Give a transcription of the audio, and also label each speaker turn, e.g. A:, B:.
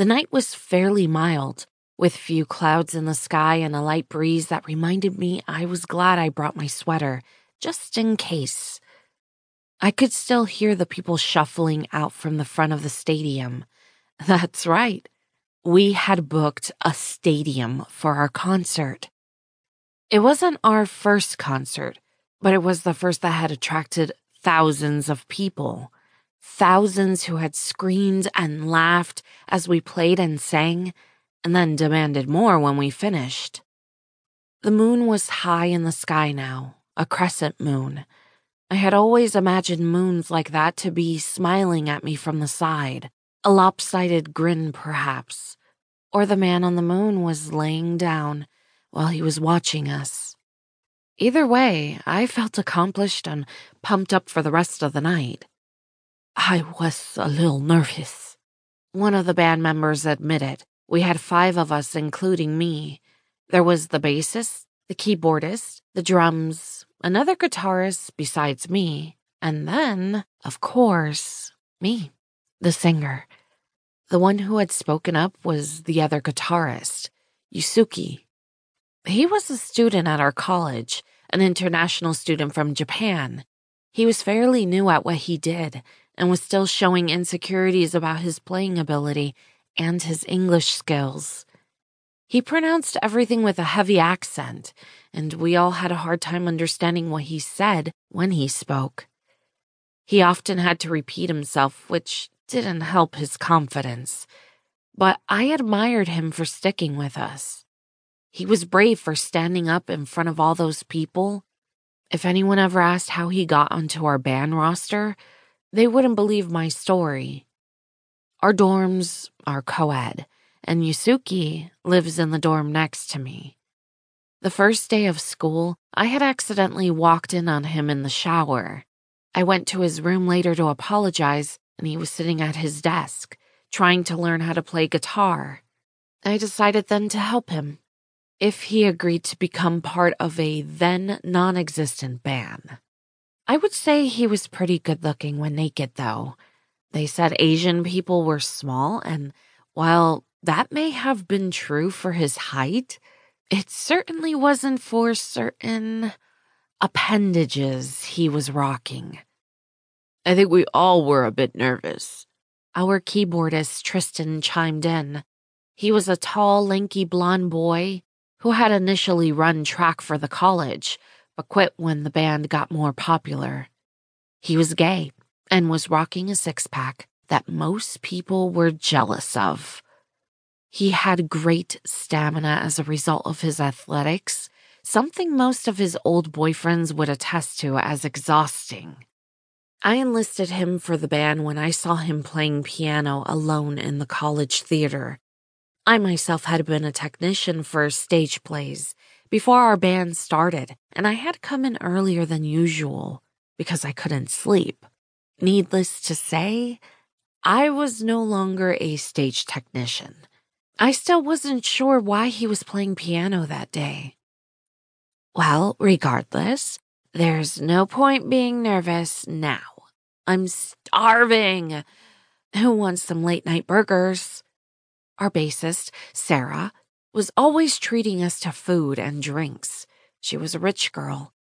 A: The night was fairly mild, with few clouds in the sky and a light breeze that reminded me I was glad I brought my sweater, just in case. I could still hear the people shuffling out from the front of the stadium. That's right. We had booked a stadium for our concert. It wasn't our first concert, but it was the first that had attracted thousands of people. Thousands who had screamed and laughed as we played and sang, and then demanded more when we finished. The moon was high in the sky now, a crescent moon. I had always imagined moons like that to be smiling at me from the side, a lopsided grin perhaps. Or the man on the moon was laying down while he was watching us. Either way, I felt accomplished and pumped up for the rest of the night. I was a little nervous. One of the band members admitted. We had five of us, including me. There was the bassist, the keyboardist, the drums, another guitarist besides me, and then, of course, me, the singer. The one who had spoken up was the other guitarist, Yusuke. He was a student at our college, an international student from Japan. He was fairly new at what he did and was still showing insecurities about his playing ability and his English skills. He pronounced everything with a heavy accent, and we all had a hard time understanding what he said when he spoke. He often had to repeat himself, which didn't help his confidence, but I admired him for sticking with us. He was brave for standing up in front of all those people. If anyone ever asked how he got onto our band roster, they wouldn't believe my story. Our dorms are co ed, and Yusuke lives in the dorm next to me. The first day of school, I had accidentally walked in on him in the shower. I went to his room later to apologize, and he was sitting at his desk, trying to learn how to play guitar. I decided then to help him, if he agreed to become part of a then non existent band. I would say he was pretty good looking when naked, though. They said Asian people were small, and while that may have been true for his height, it certainly wasn't for certain appendages he was rocking. I think we all were a bit nervous. Our keyboardist, Tristan, chimed in. He was a tall, lanky blond boy who had initially run track for the college, but quit when the band got more popular. He was gay and was rocking a six pack that most people were jealous of. He had great stamina as a result of his athletics, something most of his old boyfriends would attest to as exhausting. I enlisted him for the band when I saw him playing piano alone in the college theater. I myself had been a technician for stage plays before our band started, and I had come in earlier than usual because I couldn't sleep. Needless to say, I was no longer a stage technician. I still wasn't sure why he was playing piano that day. Well, regardless, there's no point being nervous now. I'm starving. Who wants some late night burgers? Our bassist, Sarah, was always treating us to food and drinks. She was a rich girl,